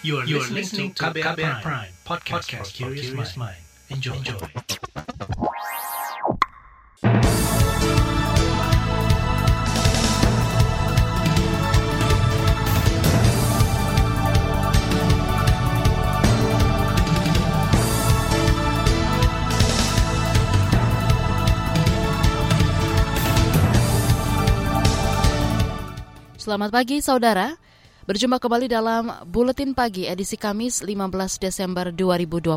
You are, you are listening to KBR, KBR Prime, Prime podcast, podcast for curious mind. Enjoy. Enjoy. Selamat pagi saudara. Berjumpa kembali dalam Buletin Pagi edisi Kamis 15 Desember 2022.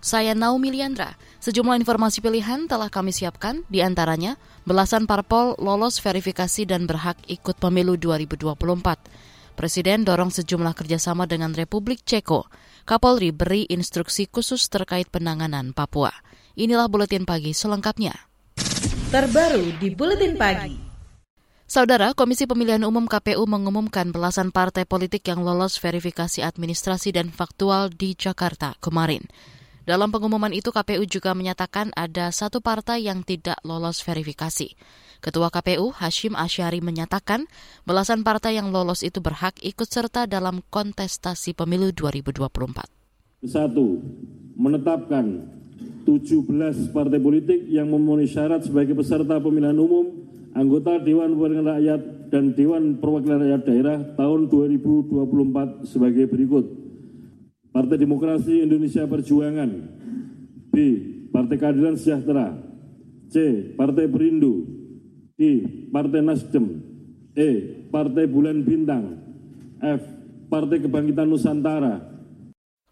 Saya Naomi Liandra. Sejumlah informasi pilihan telah kami siapkan, di antaranya belasan parpol lolos verifikasi dan berhak ikut pemilu 2024. Presiden dorong sejumlah kerjasama dengan Republik Ceko. Kapolri beri instruksi khusus terkait penanganan Papua. Inilah Buletin Pagi selengkapnya. Terbaru di Buletin Pagi. Saudara, Komisi Pemilihan Umum KPU mengumumkan belasan partai politik yang lolos verifikasi administrasi dan faktual di Jakarta kemarin. Dalam pengumuman itu, KPU juga menyatakan ada satu partai yang tidak lolos verifikasi. Ketua KPU Hashim Asyari menyatakan belasan partai yang lolos itu berhak ikut serta dalam kontestasi pemilu 2024. Satu, menetapkan 17 partai politik yang memenuhi syarat sebagai peserta pemilihan umum anggota Dewan Perwakilan Rakyat dan Dewan Perwakilan Rakyat Daerah tahun 2024 sebagai berikut. Partai Demokrasi Indonesia Perjuangan B. Partai Keadilan Sejahtera C. Partai Berindu D. Partai Nasdem E. Partai Bulan Bintang F. Partai Kebangkitan Nusantara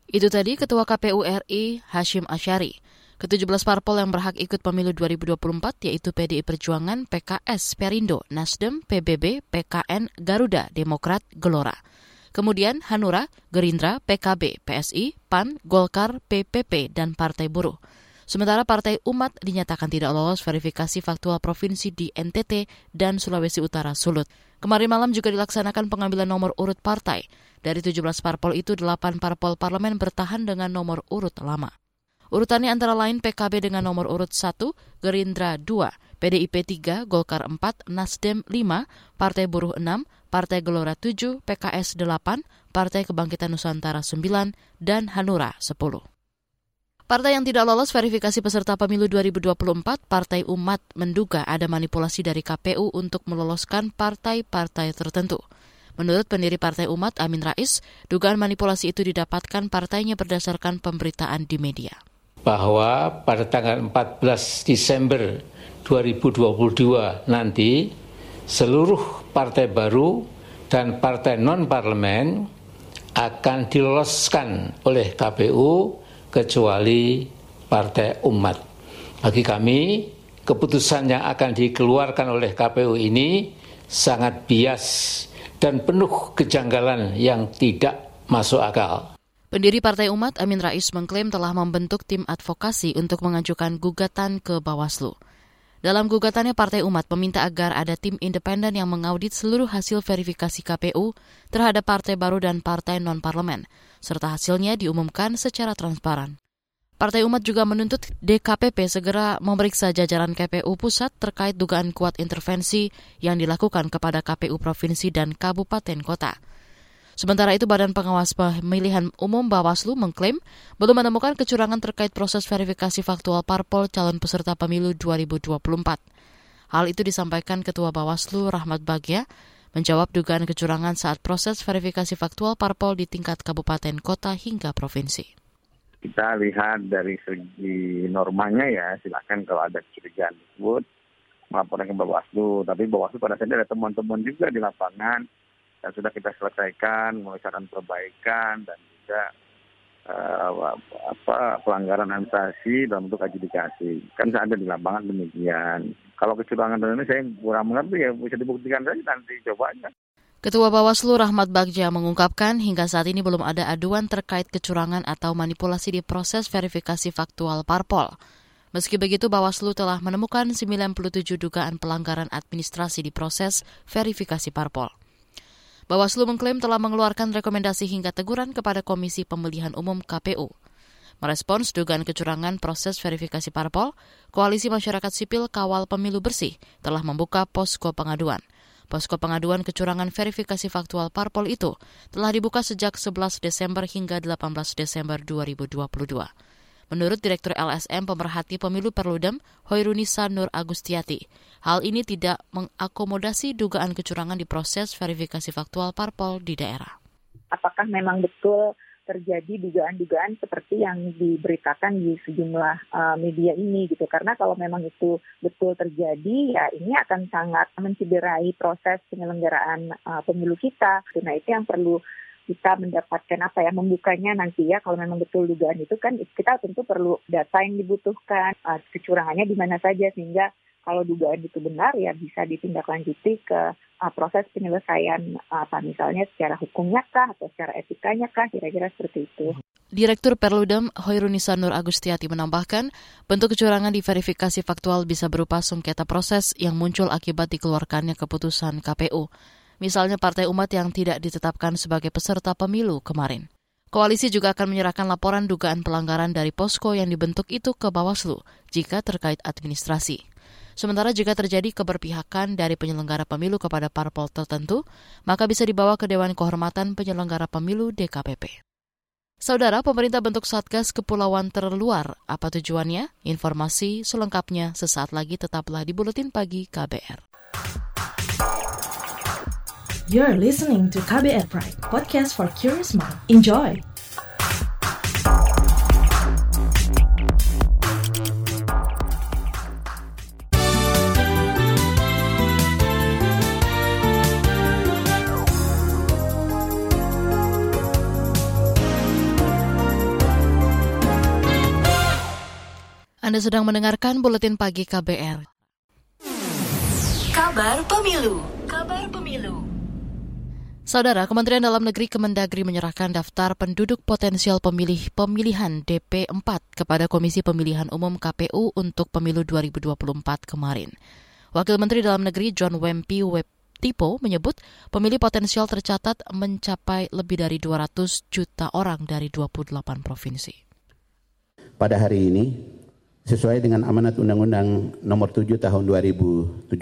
Itu tadi Ketua KPU RI Hashim Asyari. Ke-17 parpol yang berhak ikut pemilu 2024 yaitu PDI Perjuangan, PKS, Perindo, Nasdem, PBB, PKN, Garuda, Demokrat, Gelora. Kemudian Hanura, Gerindra, PKB, PSI, PAN, Golkar, PPP, dan Partai Buruh. Sementara Partai Umat dinyatakan tidak lolos verifikasi faktual provinsi di NTT dan Sulawesi Utara Sulut. Kemarin malam juga dilaksanakan pengambilan nomor urut partai. Dari 17 parpol itu, 8 parpol parlemen bertahan dengan nomor urut lama. Urutannya antara lain PKB dengan nomor urut 1, Gerindra 2, PDIP 3, Golkar 4, Nasdem 5, Partai Buruh 6, Partai Gelora 7, PKS 8, Partai Kebangkitan Nusantara 9, dan Hanura 10. Partai yang tidak lolos verifikasi peserta pemilu 2024, Partai Umat menduga ada manipulasi dari KPU untuk meloloskan partai-partai tertentu. Menurut pendiri Partai Umat Amin Rais, dugaan manipulasi itu didapatkan partainya berdasarkan pemberitaan di media bahwa pada tanggal 14 Desember 2022 nanti seluruh partai baru dan partai non-parlemen akan diloloskan oleh KPU kecuali partai umat. Bagi kami, keputusan yang akan dikeluarkan oleh KPU ini sangat bias dan penuh kejanggalan yang tidak masuk akal. Pendiri Partai Umat Amin Rais mengklaim telah membentuk tim advokasi untuk mengajukan gugatan ke Bawaslu. Dalam gugatannya Partai Umat meminta agar ada tim independen yang mengaudit seluruh hasil verifikasi KPU terhadap partai baru dan partai non-parlemen, serta hasilnya diumumkan secara transparan. Partai Umat juga menuntut DKPP segera memeriksa jajaran KPU pusat terkait dugaan kuat intervensi yang dilakukan kepada KPU provinsi dan kabupaten kota. Sementara itu Badan Pengawas Pemilihan Umum Bawaslu mengklaim belum menemukan kecurangan terkait proses verifikasi faktual parpol calon peserta pemilu 2024. Hal itu disampaikan Ketua Bawaslu Rahmat Bagja menjawab dugaan kecurangan saat proses verifikasi faktual parpol di tingkat kabupaten, kota hingga provinsi. Kita lihat dari segi normanya ya, silakan kalau ada kecurigaan tersebut melaporkan ke Bawaslu. Tapi Bawaslu pada saat ada teman-teman juga di lapangan yang sudah kita selesaikan saran perbaikan dan juga uh, apa pelanggaran administrasi dalam bentuk adjudikasi. Kan saya ada di lapangan demikian. Kalau kecurangan dan ini saya kurang mengerti ya bisa dibuktikan saja nanti coba. Ketua Bawaslu Rahmat Bagja mengungkapkan hingga saat ini belum ada aduan terkait kecurangan atau manipulasi di proses verifikasi faktual parpol. Meski begitu, Bawaslu telah menemukan 97 dugaan pelanggaran administrasi di proses verifikasi parpol. Bawaslu mengklaim telah mengeluarkan rekomendasi hingga teguran kepada Komisi Pemilihan Umum KPU. Merespons dugaan kecurangan proses verifikasi parpol, Koalisi Masyarakat Sipil Kawal Pemilu Bersih telah membuka posko pengaduan. Posko pengaduan kecurangan verifikasi faktual parpol itu telah dibuka sejak 11 Desember hingga 18 Desember 2022. Menurut Direktur LSM Pemerhati Pemilu Perludem, Hoirunisa Nur Agustiati, hal ini tidak mengakomodasi dugaan kecurangan di proses verifikasi faktual parpol di daerah. Apakah memang betul terjadi dugaan-dugaan seperti yang diberitakan di sejumlah uh, media ini gitu karena kalau memang itu betul terjadi ya ini akan sangat mencederai proses penyelenggaraan uh, pemilu kita nah itu yang perlu kita mendapatkan apa ya membukanya nanti ya kalau memang betul dugaan itu kan kita tentu perlu data yang dibutuhkan uh, kecurangannya di mana saja sehingga kalau dugaan itu benar ya bisa ditindaklanjuti ke uh, proses penyelesaian uh, apa misalnya secara hukumnya kah atau secara etikanya kah kira-kira seperti itu. Direktur Perludem Hoirunisa Nur Agustiati menambahkan, bentuk kecurangan di verifikasi faktual bisa berupa sengketa proses yang muncul akibat dikeluarkannya keputusan KPU. Misalnya Partai Umat yang tidak ditetapkan sebagai peserta pemilu kemarin. Koalisi juga akan menyerahkan laporan dugaan pelanggaran dari posko yang dibentuk itu ke Bawaslu jika terkait administrasi. Sementara jika terjadi keberpihakan dari penyelenggara pemilu kepada parpol tertentu, maka bisa dibawa ke Dewan Kehormatan Penyelenggara Pemilu DKPP. Saudara, pemerintah bentuk Satgas Kepulauan Terluar. Apa tujuannya? Informasi selengkapnya sesaat lagi tetaplah di Buletin Pagi KBR. You're listening to KBR Pride, podcast for curious mind. Enjoy! Anda sedang mendengarkan Buletin Pagi KBR. Kabar Pemilu. Kabar Pemilu. Saudara, Kementerian Dalam Negeri Kemendagri menyerahkan daftar penduduk potensial pemilih pemilihan DP4 kepada Komisi Pemilihan Umum KPU untuk pemilu 2024 kemarin. Wakil Menteri Dalam Negeri John Wempi Tipo menyebut pemilih potensial tercatat mencapai lebih dari 200 juta orang dari 28 provinsi. Pada hari ini, sesuai dengan amanat Undang-Undang Nomor 7 Tahun 2017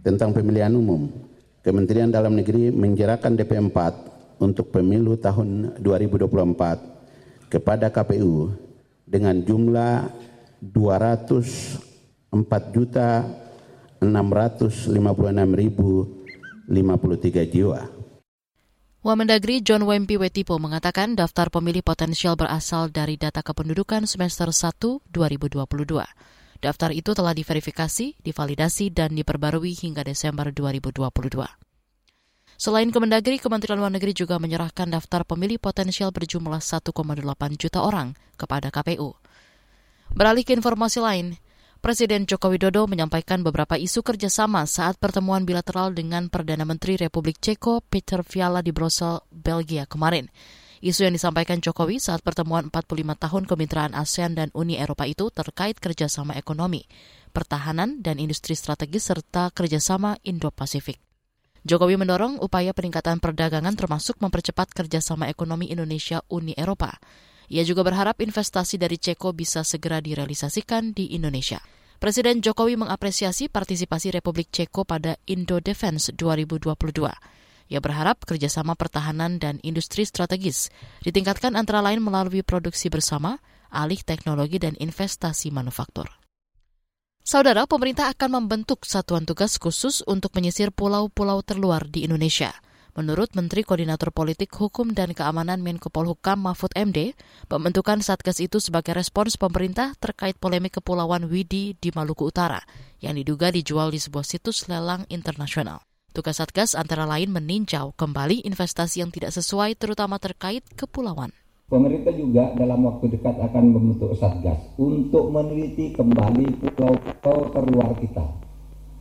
tentang Pemilihan Umum. Kementerian Dalam Negeri menjerahkan DP4 untuk pemilu tahun 2024 kepada KPU dengan jumlah 204 juta 656.053 jiwa. Wamendagri John Wempi Wetipo mengatakan daftar pemilih potensial berasal dari data kependudukan semester 1 2022. Daftar itu telah diverifikasi, divalidasi, dan diperbarui hingga Desember 2022. Selain Kemendagri, Kementerian Luar Negeri juga menyerahkan daftar pemilih potensial berjumlah 1,8 juta orang kepada KPU. Beralih ke informasi lain, Presiden Joko Widodo menyampaikan beberapa isu kerjasama saat pertemuan bilateral dengan Perdana Menteri Republik Ceko Peter Fiala di Brussels, Belgia kemarin. Isu yang disampaikan Jokowi saat pertemuan 45 tahun kemitraan ASEAN dan Uni Eropa itu terkait kerjasama ekonomi, pertahanan, dan industri strategis serta kerjasama Indo-Pasifik. Jokowi mendorong upaya peningkatan perdagangan termasuk mempercepat kerjasama ekonomi Indonesia-Uni Eropa. Ia juga berharap investasi dari Ceko bisa segera direalisasikan di Indonesia. Presiden Jokowi mengapresiasi partisipasi Republik Ceko pada Indo Defense 2022. Ia berharap kerjasama pertahanan dan industri strategis ditingkatkan antara lain melalui produksi bersama, alih teknologi, dan investasi manufaktur. Saudara, pemerintah akan membentuk satuan tugas khusus untuk menyisir pulau-pulau terluar di Indonesia – Menurut Menteri Koordinator Politik Hukum dan Keamanan Menko Polhukam Mahfud MD, pembentukan Satgas itu sebagai respons pemerintah terkait polemik Kepulauan Widi di Maluku Utara yang diduga dijual di sebuah situs lelang internasional. Tugas Satgas antara lain meninjau kembali investasi yang tidak sesuai terutama terkait kepulauan. Pemerintah juga dalam waktu dekat akan membentuk Satgas untuk meneliti kembali pulau-pulau terluar kita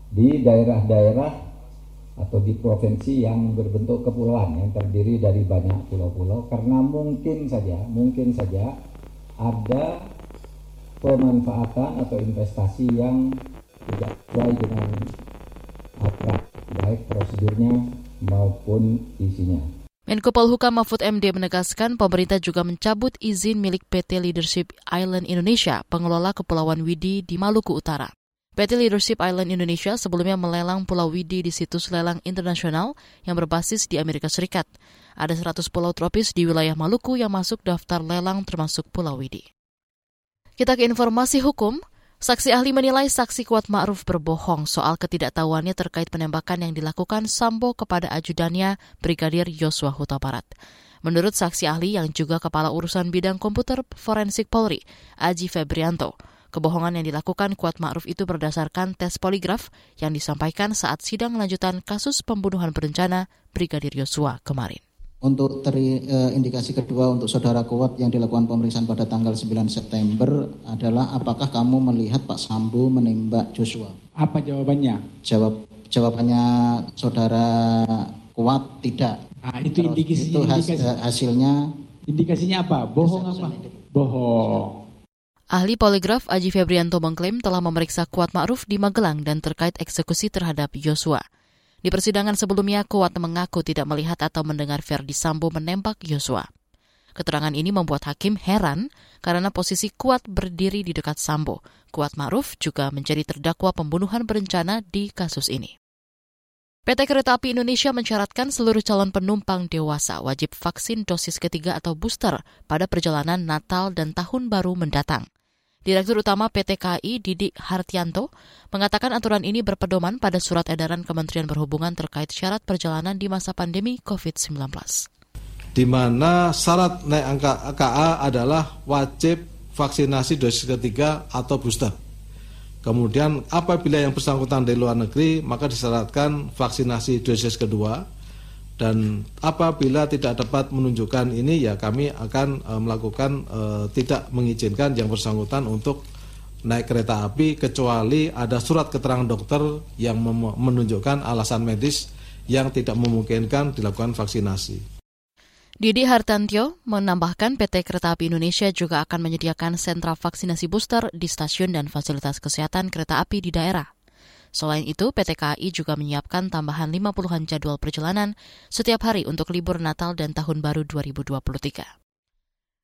di daerah-daerah atau di provinsi yang berbentuk kepulauan yang terdiri dari banyak pulau-pulau karena mungkin saja mungkin saja ada pemanfaatan atau investasi yang tidak sesuai dengan apa baik prosedurnya maupun isinya. Menko Polhukam Mahfud MD menegaskan pemerintah juga mencabut izin milik PT Leadership Island Indonesia, pengelola Kepulauan Widi di Maluku Utara. PT Leadership Island Indonesia sebelumnya melelang Pulau Widi di situs lelang internasional yang berbasis di Amerika Serikat. Ada 100 pulau tropis di wilayah Maluku yang masuk daftar lelang termasuk Pulau Widi. Kita ke informasi hukum. Saksi ahli menilai saksi Kuat Ma'ruf berbohong soal ketidaktahuannya terkait penembakan yang dilakukan Sambo kepada ajudannya Brigadir Yosua Huta Barat. Menurut saksi ahli yang juga kepala urusan bidang komputer forensik Polri, Aji Febrianto, Kebohongan yang dilakukan Kuat Ma'ruf itu berdasarkan tes poligraf yang disampaikan saat sidang lanjutan kasus pembunuhan berencana Brigadir Yosua kemarin. Untuk teri, e, indikasi kedua untuk saudara Kuat yang dilakukan pemeriksaan pada tanggal 9 September adalah apakah kamu melihat Pak Sambo menembak Joshua? Apa jawabannya? Jawab jawabannya saudara Kuat tidak. Nah, itu indikasi, itu has, indikasi. hasilnya indikasinya apa? Bohong apa? Bohong. Ahli poligraf Aji Febrianto mengklaim telah memeriksa Kuat Ma'ruf di Magelang dan terkait eksekusi terhadap Yosua. Di persidangan sebelumnya, Kuat mengaku tidak melihat atau mendengar Verdi Sambo menembak Yosua. Keterangan ini membuat hakim heran karena posisi Kuat berdiri di dekat Sambo. Kuat Ma'ruf juga menjadi terdakwa pembunuhan berencana di kasus ini. PT Kereta Api Indonesia mensyaratkan seluruh calon penumpang dewasa wajib vaksin dosis ketiga atau booster pada perjalanan Natal dan Tahun Baru mendatang. Direktur Utama PT KAI Didi Hartianto mengatakan aturan ini berpedoman pada surat edaran Kementerian Perhubungan terkait syarat perjalanan di masa pandemi COVID-19. Di mana syarat naik angka KA adalah wajib vaksinasi dosis ketiga atau booster. Kemudian apabila yang bersangkutan dari luar negeri maka disyaratkan vaksinasi dosis kedua dan apabila tidak dapat menunjukkan ini ya kami akan e, melakukan e, tidak mengizinkan yang bersangkutan untuk naik kereta api kecuali ada surat keterangan dokter yang menunjukkan alasan medis yang tidak memungkinkan dilakukan vaksinasi. Didi Hartantio menambahkan PT Kereta Api Indonesia juga akan menyediakan sentra vaksinasi booster di stasiun dan fasilitas kesehatan kereta api di daerah. Selain itu, PT KAI juga menyiapkan tambahan 50-an jadwal perjalanan setiap hari untuk libur Natal dan Tahun Baru 2023.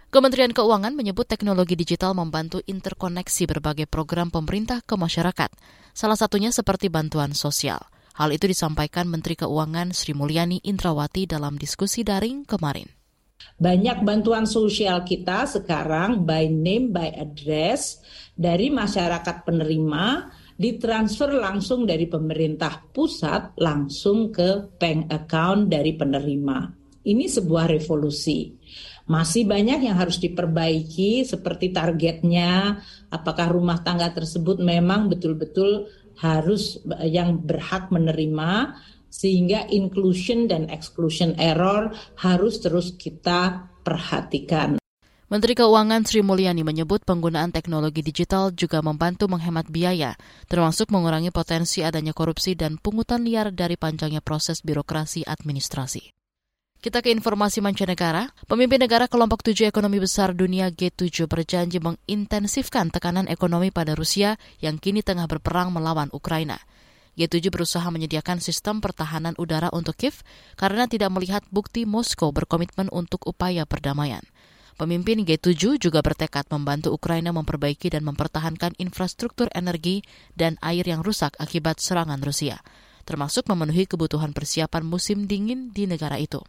Kementerian Keuangan menyebut teknologi digital membantu interkoneksi berbagai program pemerintah ke masyarakat, salah satunya seperti bantuan sosial. Hal itu disampaikan Menteri Keuangan Sri Mulyani Indrawati dalam diskusi daring kemarin. Banyak bantuan sosial kita sekarang by name, by address dari masyarakat penerima ditransfer langsung dari pemerintah pusat langsung ke bank account dari penerima. Ini sebuah revolusi. Masih banyak yang harus diperbaiki seperti targetnya, apakah rumah tangga tersebut memang betul-betul harus yang berhak menerima sehingga inclusion dan exclusion error harus terus kita perhatikan. Menteri Keuangan Sri Mulyani menyebut penggunaan teknologi digital juga membantu menghemat biaya, termasuk mengurangi potensi adanya korupsi dan pungutan liar dari panjangnya proses birokrasi administrasi. Kita ke informasi mancanegara. Pemimpin negara kelompok tujuh ekonomi besar dunia G7 berjanji mengintensifkan tekanan ekonomi pada Rusia yang kini tengah berperang melawan Ukraina. G7 berusaha menyediakan sistem pertahanan udara untuk Kiev karena tidak melihat bukti Moskow berkomitmen untuk upaya perdamaian. Pemimpin G7 juga bertekad membantu Ukraina memperbaiki dan mempertahankan infrastruktur energi dan air yang rusak akibat serangan Rusia, termasuk memenuhi kebutuhan persiapan musim dingin di negara itu.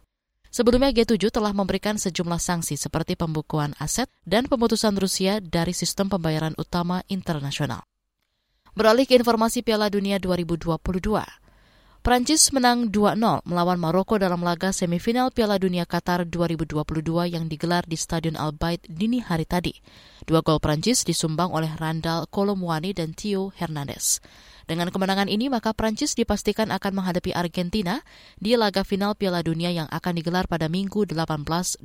Sebelumnya G7 telah memberikan sejumlah sanksi seperti pembukuan aset dan pemutusan Rusia dari sistem pembayaran utama internasional. Beralih ke informasi Piala Dunia 2022. Prancis menang 2-0 melawan Maroko dalam laga semifinal Piala Dunia Qatar 2022 yang digelar di Stadion Al Bayt dini hari tadi. Dua gol Prancis disumbang oleh Randall Colomwani dan Theo Hernandez. Dengan kemenangan ini, maka Prancis dipastikan akan menghadapi Argentina di laga final Piala Dunia yang akan digelar pada Minggu 18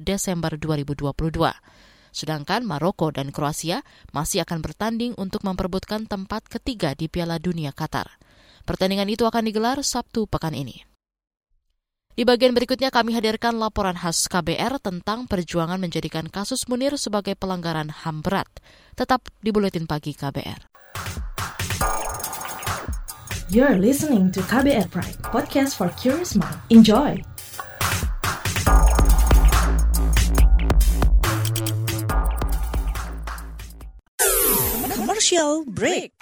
Desember 2022. Sedangkan Maroko dan Kroasia masih akan bertanding untuk memperebutkan tempat ketiga di Piala Dunia Qatar. Pertandingan itu akan digelar Sabtu pekan ini. Di bagian berikutnya kami hadirkan laporan khas KBR tentang perjuangan menjadikan kasus Munir sebagai pelanggaran HAM berat. Tetap di Buletin Pagi KBR. You're listening to KBR Pride, podcast for curious mind. Enjoy! Commercial break.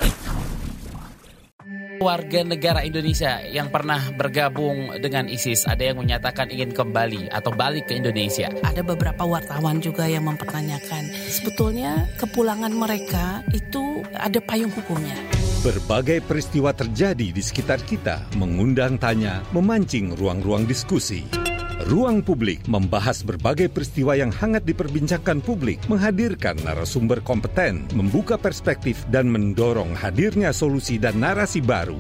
Warga negara Indonesia yang pernah bergabung dengan ISIS ada yang menyatakan ingin kembali atau balik ke Indonesia. Ada beberapa wartawan juga yang mempertanyakan sebetulnya kepulangan mereka itu ada payung hukumnya. Berbagai peristiwa terjadi di sekitar kita, mengundang tanya, memancing ruang-ruang diskusi. Ruang Publik membahas berbagai peristiwa yang hangat diperbincangkan publik, menghadirkan narasumber kompeten, membuka perspektif, dan mendorong hadirnya solusi dan narasi baru.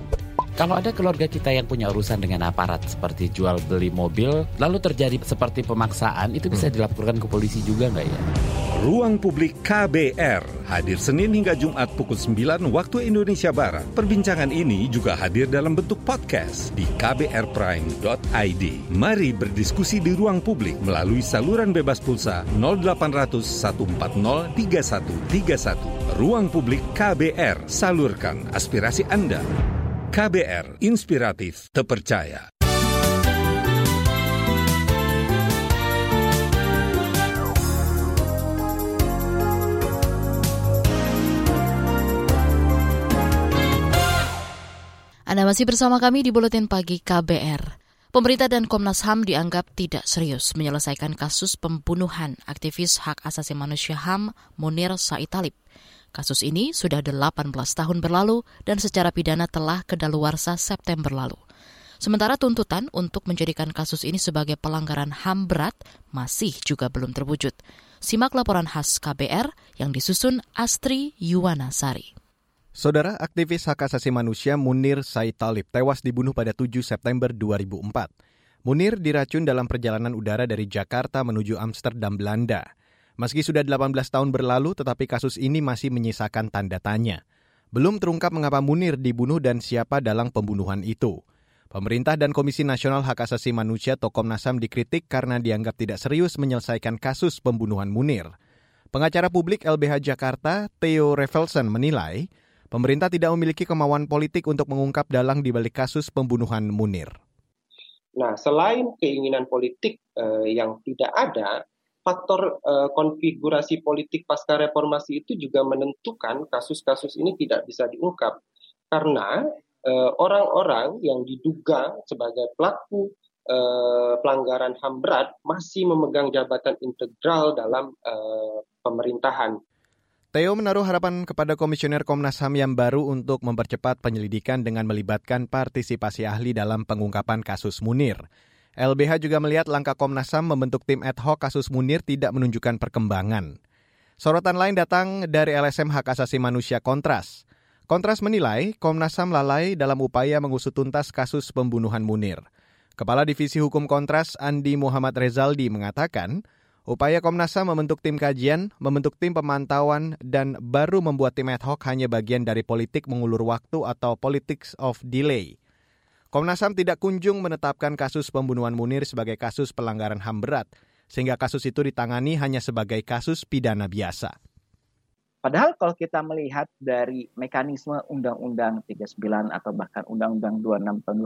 Kalau ada keluarga kita yang punya urusan dengan aparat seperti jual beli mobil, lalu terjadi seperti pemaksaan, itu bisa hmm. dilaporkan ke polisi juga nggak ya? Ruang Publik KBR hadir Senin hingga Jumat pukul 9 waktu Indonesia Barat. Perbincangan ini juga hadir dalam bentuk podcast di kbrprime.id. Mari berdiskusi di ruang publik melalui saluran bebas pulsa 0800 140 3131. Ruang Publik KBR, salurkan aspirasi Anda. KBR Inspiratif Terpercaya. Anda masih bersama kami di Buletin Pagi KBR. Pemerintah dan Komnas HAM dianggap tidak serius menyelesaikan kasus pembunuhan aktivis hak asasi manusia HAM Munir Said Talib. Kasus ini sudah 18 tahun berlalu dan secara pidana telah kedaluarsa September lalu. Sementara tuntutan untuk menjadikan kasus ini sebagai pelanggaran HAM berat masih juga belum terwujud. Simak laporan khas KBR yang disusun Astri Yuwanasari. Saudara aktivis hak asasi manusia Munir Said Talib tewas dibunuh pada 7 September 2004. Munir diracun dalam perjalanan udara dari Jakarta menuju Amsterdam, Belanda. Meski sudah 18 tahun berlalu, tetapi kasus ini masih menyisakan tanda tanya. Belum terungkap mengapa Munir dibunuh dan siapa dalam pembunuhan itu. Pemerintah dan Komisi Nasional Hak Asasi Manusia atau Komnas HAM dikritik karena dianggap tidak serius menyelesaikan kasus pembunuhan Munir. Pengacara publik LBH Jakarta, Theo Revelson menilai, pemerintah tidak memiliki kemauan politik untuk mengungkap dalang di balik kasus pembunuhan Munir. Nah, selain keinginan politik eh, yang tidak ada, faktor uh, konfigurasi politik pasca reformasi itu juga menentukan kasus-kasus ini tidak bisa diungkap karena uh, orang-orang yang diduga sebagai pelaku uh, pelanggaran HAM berat masih memegang jabatan integral dalam uh, pemerintahan. Theo menaruh harapan kepada Komisioner Komnas HAM yang baru untuk mempercepat penyelidikan dengan melibatkan partisipasi ahli dalam pengungkapan kasus Munir. LBH juga melihat langkah Komnas HAM membentuk tim ad hoc kasus Munir tidak menunjukkan perkembangan. Sorotan lain datang dari LSM Hak Asasi Manusia Kontras. Kontras menilai Komnas HAM lalai dalam upaya mengusut tuntas kasus pembunuhan Munir. Kepala Divisi Hukum Kontras Andi Muhammad Rezaldi mengatakan, upaya Komnas HAM membentuk tim kajian, membentuk tim pemantauan, dan baru membuat tim ad hoc hanya bagian dari politik mengulur waktu atau politics of delay. Komnas HAM tidak kunjung menetapkan kasus pembunuhan Munir sebagai kasus pelanggaran HAM berat, sehingga kasus itu ditangani hanya sebagai kasus pidana biasa. Padahal kalau kita melihat dari mekanisme Undang-Undang 39 atau bahkan Undang-Undang 26 tahun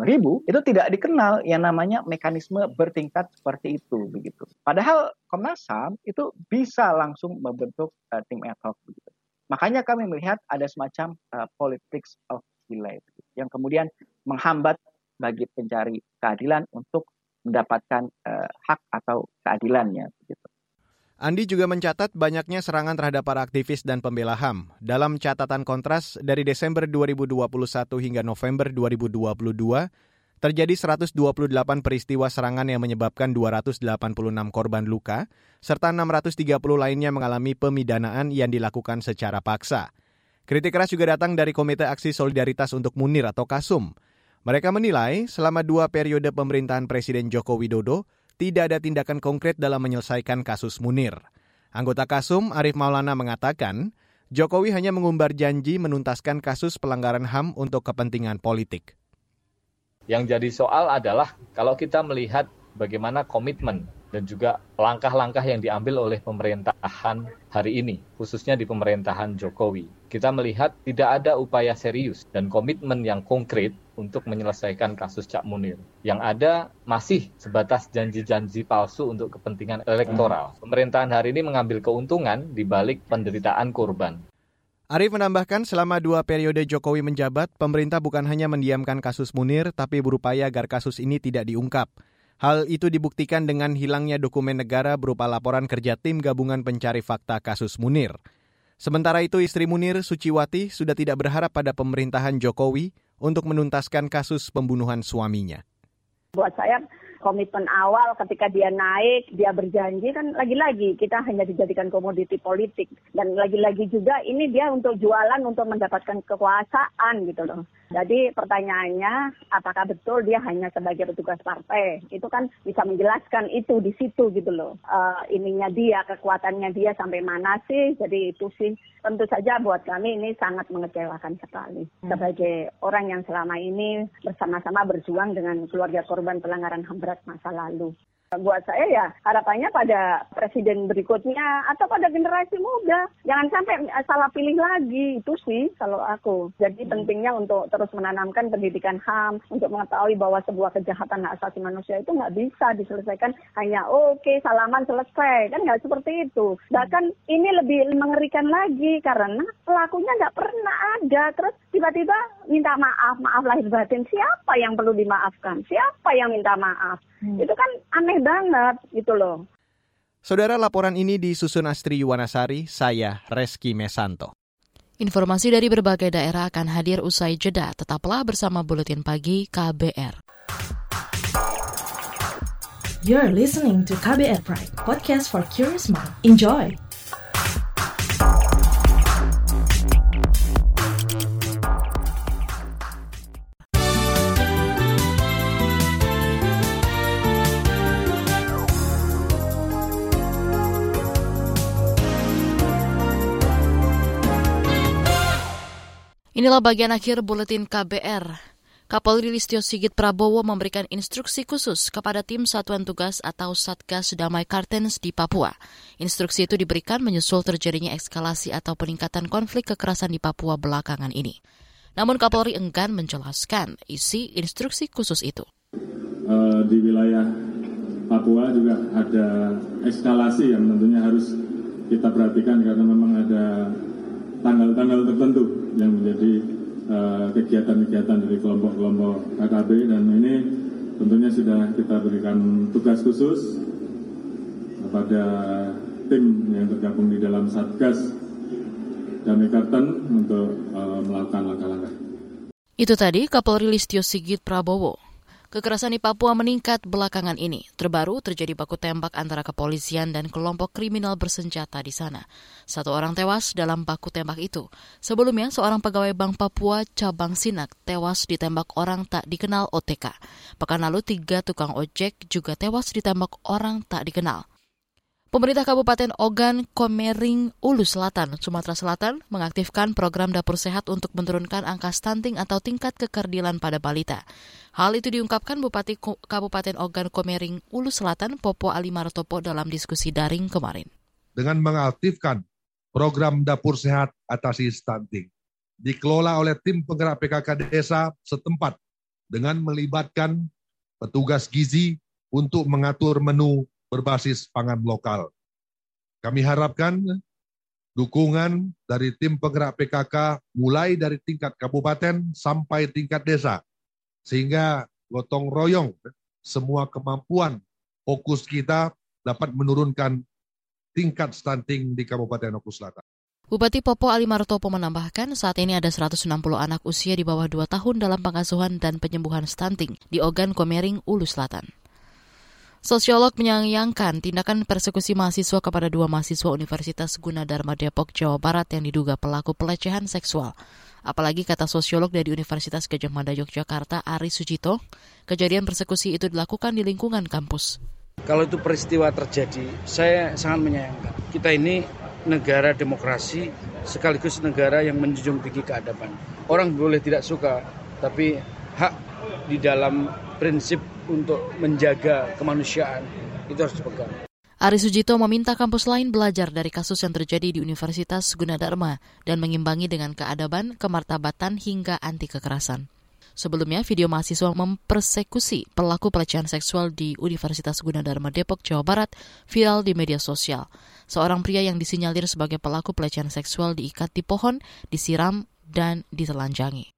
2000, itu tidak dikenal yang namanya mekanisme bertingkat seperti itu begitu. Padahal Komnas HAM itu bisa langsung membentuk uh, tim ad hoc begitu. Makanya kami melihat ada semacam uh, politics of delay yang kemudian menghambat bagi pencari keadilan untuk mendapatkan uh, hak atau keadilannya. Begitu. Andi juga mencatat banyaknya serangan terhadap para aktivis dan pembela HAM. Dalam catatan kontras dari Desember 2021 hingga November 2022, terjadi 128 peristiwa serangan yang menyebabkan 286 korban luka, serta 630 lainnya mengalami pemidanaan yang dilakukan secara paksa. Kritik keras juga datang dari Komite Aksi Solidaritas untuk Munir atau KASUM, mereka menilai selama dua periode pemerintahan Presiden Joko Widodo tidak ada tindakan konkret dalam menyelesaikan kasus Munir. Anggota Kasum Arif Maulana mengatakan, Jokowi hanya mengumbar janji menuntaskan kasus pelanggaran HAM untuk kepentingan politik. Yang jadi soal adalah kalau kita melihat bagaimana komitmen dan juga langkah-langkah yang diambil oleh pemerintahan hari ini, khususnya di pemerintahan Jokowi. Kita melihat tidak ada upaya serius dan komitmen yang konkret untuk menyelesaikan kasus Cak Munir. Yang ada masih sebatas janji-janji palsu untuk kepentingan elektoral. Pemerintahan hari ini mengambil keuntungan di balik penderitaan korban. Arief menambahkan selama dua periode Jokowi menjabat, pemerintah bukan hanya mendiamkan kasus Munir, tapi berupaya agar kasus ini tidak diungkap. Hal itu dibuktikan dengan hilangnya dokumen negara berupa laporan kerja tim gabungan pencari fakta kasus Munir. Sementara itu istri Munir, Suciwati, sudah tidak berharap pada pemerintahan Jokowi untuk menuntaskan kasus pembunuhan suaminya. Buat saya komitmen awal ketika dia naik, dia berjanji kan lagi-lagi kita hanya dijadikan komoditi politik dan lagi-lagi juga ini dia untuk jualan untuk mendapatkan kekuasaan gitu loh. Jadi pertanyaannya apakah betul dia hanya sebagai petugas partai? Itu kan bisa menjelaskan itu di situ gitu loh. Uh, ininya dia, kekuatannya dia sampai mana sih? Jadi itu sih tentu saja buat kami ini sangat mengecewakan sekali. Hmm. Sebagai orang yang selama ini bersama-sama berjuang dengan keluarga korban pelanggaran HAM berat masa lalu. Buat saya ya harapannya pada presiden berikutnya atau pada generasi muda. Jangan sampai salah pilih lagi, itu sih kalau aku. Jadi pentingnya untuk terus menanamkan pendidikan HAM, untuk mengetahui bahwa sebuah kejahatan hak asasi manusia itu nggak bisa diselesaikan hanya oke okay, salaman selesai. Kan nggak seperti itu. Bahkan ini lebih mengerikan lagi karena pelakunya nggak pernah ada. Terus tiba-tiba minta maaf, maaf lahir batin. Siapa yang perlu dimaafkan? Siapa yang minta maaf? Hmm. Itu kan aneh banget gitu loh. Saudara laporan ini disusun Astri Yuwanasari, saya Reski Mesanto. Informasi dari berbagai daerah akan hadir usai jeda. Tetaplah bersama Buletin Pagi KBR. You're listening to KBR Pride, podcast for curious mind. Enjoy! Inilah bagian akhir buletin KBR. Kapolri Listio Sigit Prabowo memberikan instruksi khusus kepada tim Satuan Tugas atau Satgas Damai Kartens di Papua. Instruksi itu diberikan menyusul terjadinya eskalasi atau peningkatan konflik kekerasan di Papua belakangan ini. Namun Kapolri enggan menjelaskan isi instruksi khusus itu. Uh, di wilayah Papua juga ada eskalasi yang tentunya harus kita perhatikan karena memang ada tanggal-tanggal tertentu yang menjadi eh, kegiatan-kegiatan uh, dari kelompok-kelompok KKB dan ini tentunya sudah kita berikan tugas khusus kepada tim yang tergabung di dalam Satgas Damai Karten untuk uh, melakukan langkah-langkah. Itu tadi Kapolri Listio Sigit Prabowo. Kekerasan di Papua meningkat belakangan ini. Terbaru terjadi baku tembak antara kepolisian dan kelompok kriminal bersenjata di sana. Satu orang tewas dalam baku tembak itu. Sebelumnya, seorang pegawai Bank Papua cabang Sinak tewas ditembak orang tak dikenal OTK. Pekan lalu, tiga tukang ojek juga tewas ditembak orang tak dikenal. Pemerintah Kabupaten Ogan, Komering, Ulu Selatan, Sumatera Selatan mengaktifkan program dapur sehat untuk menurunkan angka stunting atau tingkat kekerdilan pada balita. Hal itu diungkapkan Bupati Kabupaten Ogan, Komering, Ulu Selatan, Popo Ali Martopo dalam diskusi daring kemarin. Dengan mengaktifkan program dapur sehat atasi stunting, dikelola oleh tim penggerak PKK desa setempat dengan melibatkan petugas gizi untuk mengatur menu berbasis pangan lokal. Kami harapkan dukungan dari tim penggerak PKK mulai dari tingkat kabupaten sampai tingkat desa. Sehingga gotong royong semua kemampuan fokus kita dapat menurunkan tingkat stunting di Kabupaten Oku Selatan. Bupati Popo Ali Martopo menambahkan saat ini ada 160 anak usia di bawah 2 tahun dalam pengasuhan dan penyembuhan stunting di Ogan Komering, Ulu Selatan. Sosiolog menyayangkan tindakan persekusi mahasiswa kepada dua mahasiswa Universitas Gunadarma Depok, Jawa Barat yang diduga pelaku pelecehan seksual. Apalagi kata sosiolog dari Universitas Gajah Mada Yogyakarta, Ari Sujito, kejadian persekusi itu dilakukan di lingkungan kampus. Kalau itu peristiwa terjadi, saya sangat menyayangkan. Kita ini negara demokrasi sekaligus negara yang menjunjung tinggi keadaban. Orang boleh tidak suka, tapi hak di dalam prinsip untuk menjaga kemanusiaan itu harus dipegang. Ari Sujito meminta kampus lain belajar dari kasus yang terjadi di Universitas Gunadarma dan mengimbangi dengan keadaban, kemartabatan hingga anti kekerasan. Sebelumnya, video mahasiswa mempersekusi pelaku pelecehan seksual di Universitas Gunadarma Depok, Jawa Barat viral di media sosial. Seorang pria yang disinyalir sebagai pelaku pelecehan seksual diikat di pohon, disiram, dan ditelanjangi.